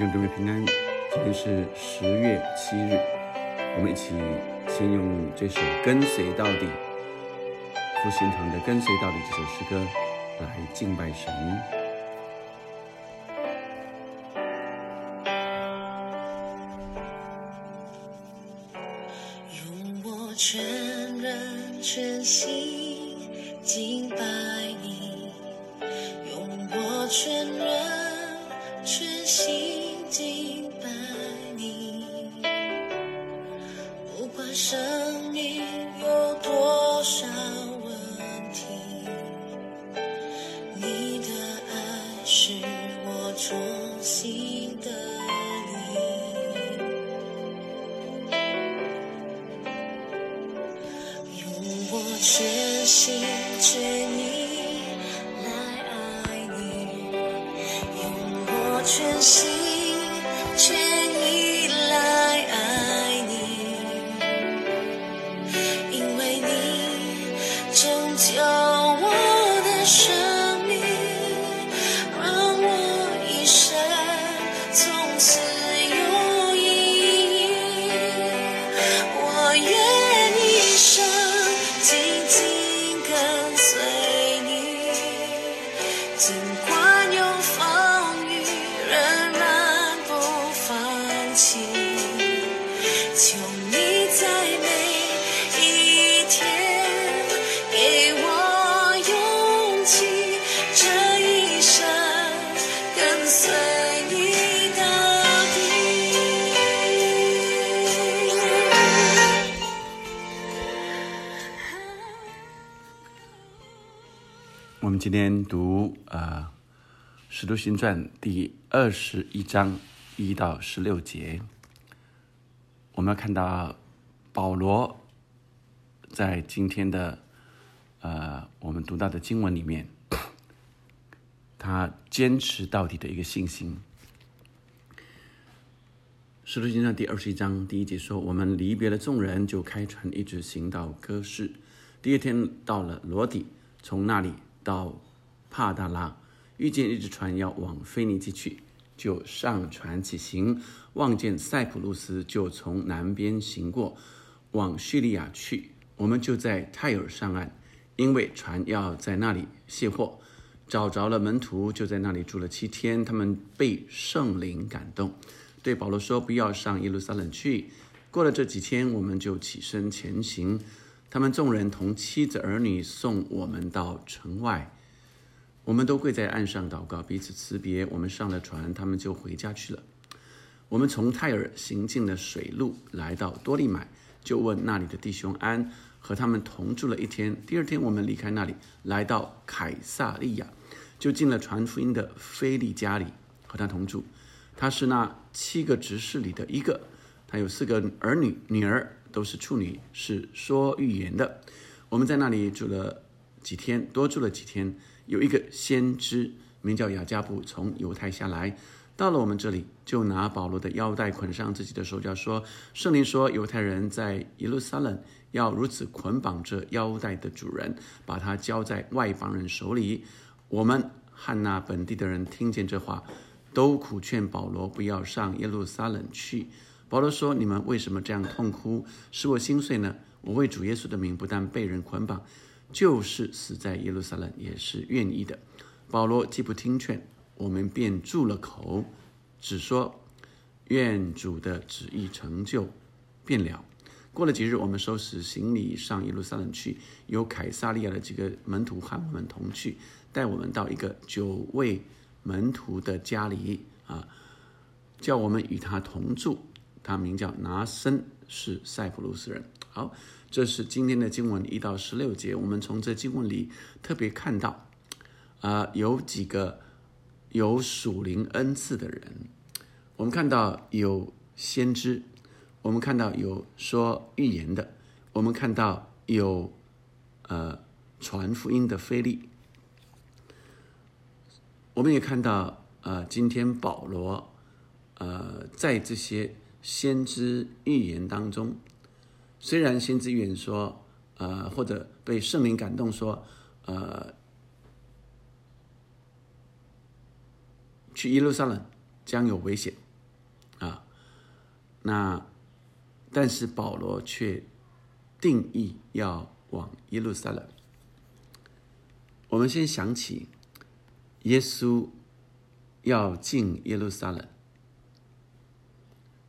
兄姊妹平安，今天是十月七日，我们一起先用这首《跟随到底》复兴堂的《跟随到底》这首诗歌来敬拜神。用我全人全心敬拜你，用我全我衷心的你。用我全心全意来爱你，用我全心尽管有风我们今天读呃《使徒行传》第二十一章一到十六节，我们要看到保罗在今天的呃我们读到的经文里面，他坚持到底的一个信心。《使徒行传》第二十一章第一节说：“我们离别了众人，就开船，一直行到哥市。第二天到了罗底，从那里到帕大拉，遇见一只船要往腓尼基去，就上船起行，望见塞浦路斯，就从南边行过，往叙利亚去。我们就在泰尔上岸，因为船要在那里卸货。找着了门徒，就在那里住了七天。他们被圣灵感动，对保罗说：“不要上耶路撒冷去。”过了这几天，我们就起身前行。他们众人同妻子儿女送我们到城外，我们都跪在岸上祷告，彼此辞别。我们上了船，他们就回家去了。我们从泰尔行进了水路，来到多利买，就问那里的弟兄安，和他们同住了一天。第二天，我们离开那里，来到凯撒利亚，就进了传福音的菲利家里，和他同住。他是那七个执事里的一个，他有四个儿女，女儿都是处女，是说预言的。我们在那里住了几天，多住了几天。有一个先知名叫雅加布，从犹太下来，到了我们这里，就拿保罗的腰带捆上自己的手脚，说：“圣灵说，犹太人在耶路撒冷要如此捆绑着腰带的主人，把他交在外邦人手里。”我们汉那本地的人听见这话，都苦劝保罗不要上耶路撒冷去。保罗说：“你们为什么这样痛哭，使我心碎呢？我为主耶稣的名，不但被人捆绑，就是死在耶路撒冷也是愿意的。”保罗既不听劝，我们便住了口，只说：“愿主的旨意成就。”便了。过了几日，我们收拾行李上耶路撒冷去，有凯撒利亚的几个门徒和我们同去，带我们到一个九位门徒的家里啊，叫我们与他同住。他名叫拿森，是塞浦路斯人。好，这是今天的经文一到十六节。我们从这经文里特别看到，啊、有几个有属灵恩赐的人。我们看到有先知，我们看到有说预言的，我们看到有呃传福音的菲利，我们也看到呃今天保罗呃在这些先知预言当中，虽然先知预言说呃或者被圣灵感动说呃去耶路撒冷将有危险，啊那但是保罗却定义要往耶路撒冷。我们先想起耶稣要进耶路撒冷，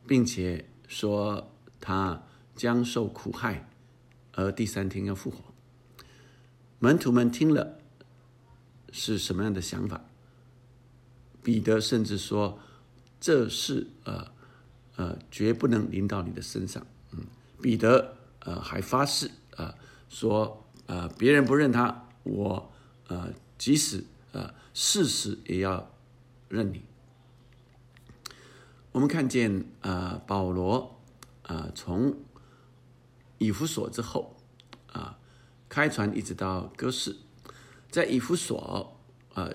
并且说他将受苦害，而第三天要复活。门徒们听了是什么样的想法？彼得甚至说：“这事呃呃，绝不能临到你的身上。”嗯，彼得呃还发誓啊，说呃别人不认他，我呃即使呃事实也要认你。我们看见呃保罗呃从以弗所之后啊开船一直到哥士，在以弗所呃。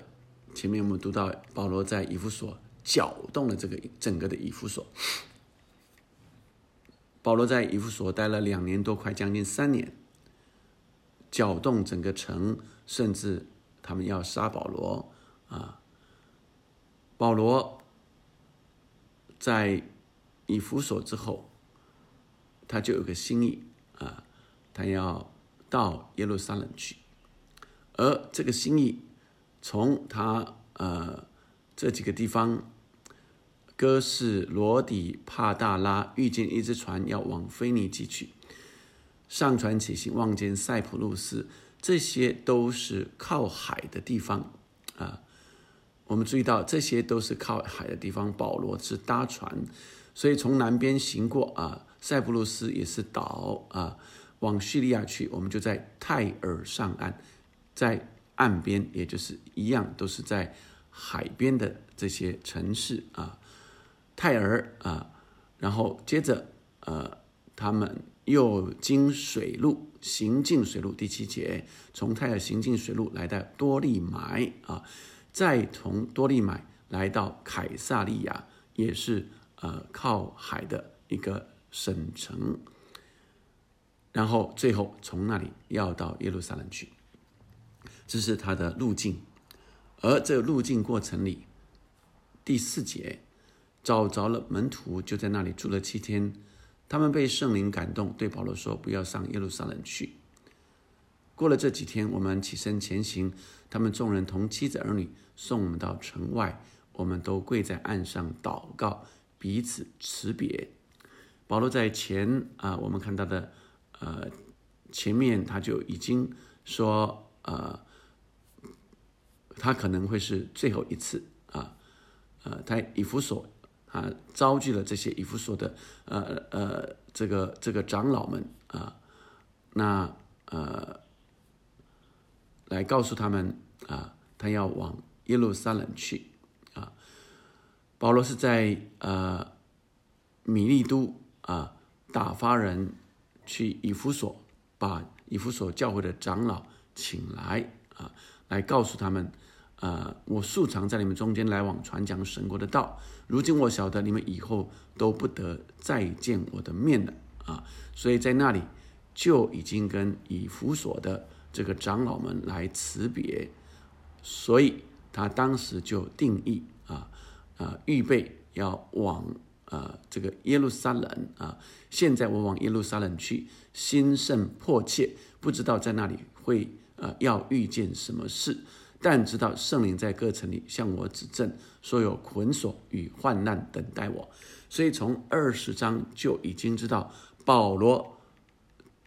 前面我们读到保罗在以弗所搅动了这个整个的以弗所。保罗在以弗所待了两年多，快将近三年，搅动整个城，甚至他们要杀保罗啊。保罗在以弗所之后，他就有个心意啊，他要到耶路撒冷去，而这个心意。从他呃这几个地方，哥士、罗底、帕大拉，遇见一只船要往腓尼基去，上船起行，望见塞浦路斯，这些都是靠海的地方啊。我们注意到，这些都是靠海的地方。保罗是搭船，所以从南边行过啊，塞浦路斯也是岛啊，往叙利亚去，我们就在泰尔上岸，在。岸边，也就是一样，都是在海边的这些城市啊，泰尔啊，然后接着呃，他们又经水路行进水路，第七节从泰尔行进水路来到多利买啊，再从多利买来到凯撒利亚，也是呃靠海的一个省城，然后最后从那里要到耶路撒冷去。这是他的路径，而这路径过程里，第四节找着了门徒，就在那里住了七天。他们被圣灵感动，对保罗说：“不要上耶路撒冷去。”过了这几天，我们起身前行。他们众人同妻子儿女送我们到城外，我们都跪在岸上祷告，彼此辞别。保罗在前啊，我们看到的呃前面他就已经说呃。他可能会是最后一次啊，呃，他以弗所啊，召集了这些以弗所的呃呃这个这个长老们啊，那呃来告诉他们啊，他要往耶路撒冷去啊。保罗是在呃米利都啊打发人去以弗所，把以弗所教会的长老请来啊，来告诉他们。呃，我素常在你们中间来往传讲神国的道。如今我晓得你们以后都不得再见我的面了啊！所以在那里就已经跟以弗所的这个长老们来辞别。所以他当时就定义啊啊，预备要往啊这个耶路撒冷啊。现在我往耶路撒冷去，心甚迫切，不知道在那里会呃要遇见什么事。但知道圣灵在各城里向我指证，说有捆锁与患难等待我，所以从二十章就已经知道保罗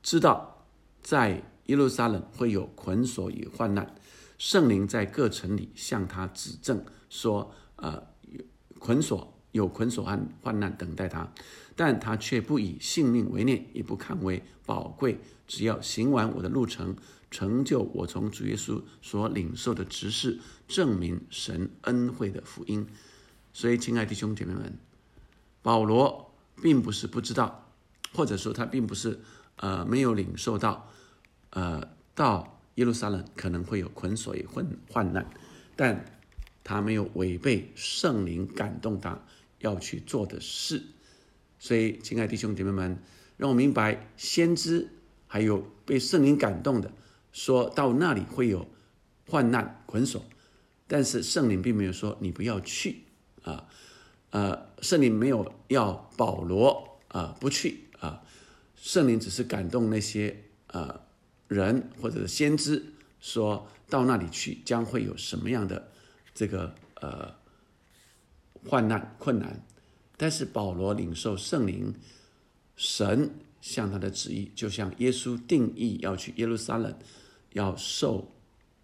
知道在耶路撒冷会有捆锁与患难，圣灵在各城里向他指证说，呃，捆锁有捆锁和患难等待他，但他却不以性命为念，也不看为宝贵，只要行完我的路程。成就我从主耶稣所领受的职事，证明神恩惠的福音。所以，亲爱弟兄姐妹们，保罗并不是不知道，或者说他并不是呃没有领受到，呃到耶路撒冷可能会有捆锁与患患难，但他没有违背圣灵感动他要去做的事。所以，亲爱弟兄姐妹们，让我明白先知还有被圣灵感动的。说到那里会有患难捆锁，但是圣灵并没有说你不要去啊。呃，圣灵没有要保罗啊不去，圣灵只是感动那些呃人或者先知，说到那里去将会有什么样的这个呃患难困难，但是保罗领受圣灵，神向他的旨意，就像耶稣定义要去耶路撒冷，要受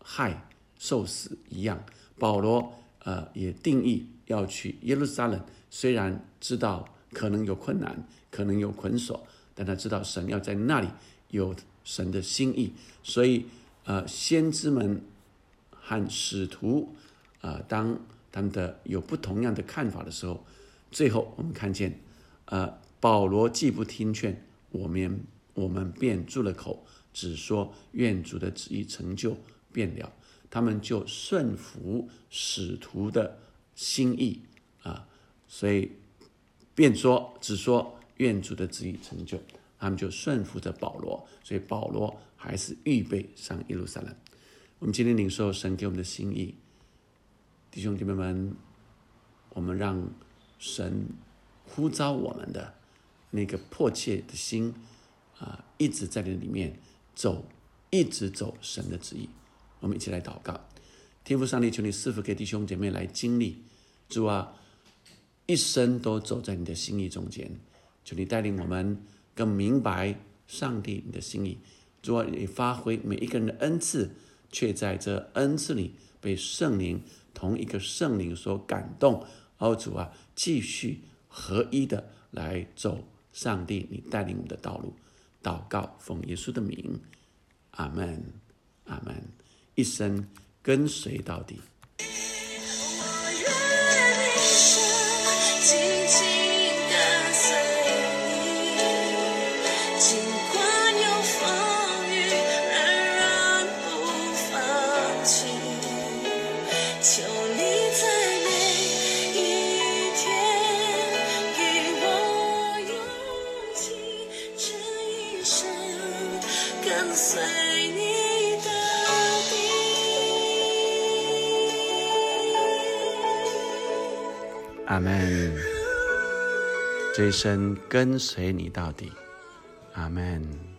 害受死一样，保罗呃也定义要去耶路撒冷，虽然知道可能有困难，可能有捆锁，但他知道神要在那里有神的心意，所以呃先知们和使徒啊当。他们的有不同样的看法的时候，最后我们看见，呃，保罗既不听劝，我们我们便住了口，只说愿主的旨意成就便了。他们就顺服使徒的心意啊，所以便说只说愿主的旨意成就，他们就顺服着保罗。所以保罗还是预备上耶路撒冷。我们今天领受神给我们的心意。弟兄姐妹们，我们让神呼召我们的那个迫切的心啊，一直在那里面走，一直走神的旨意。我们一起来祷告，天父上帝，求你赐福给弟兄姐妹来经历主啊，一生都走在你的心意中间。求你带领我们更明白上帝你的心意。主啊，你发挥每一个人的恩赐，却在这恩赐里被圣灵。同一个圣灵所感动，哦主啊，继续合一的来走上帝你带领我们的道路。祷告，奉耶稣的名，阿门，阿门，一生跟随到底。随你到底，阿门。这一生跟随你到底，阿门。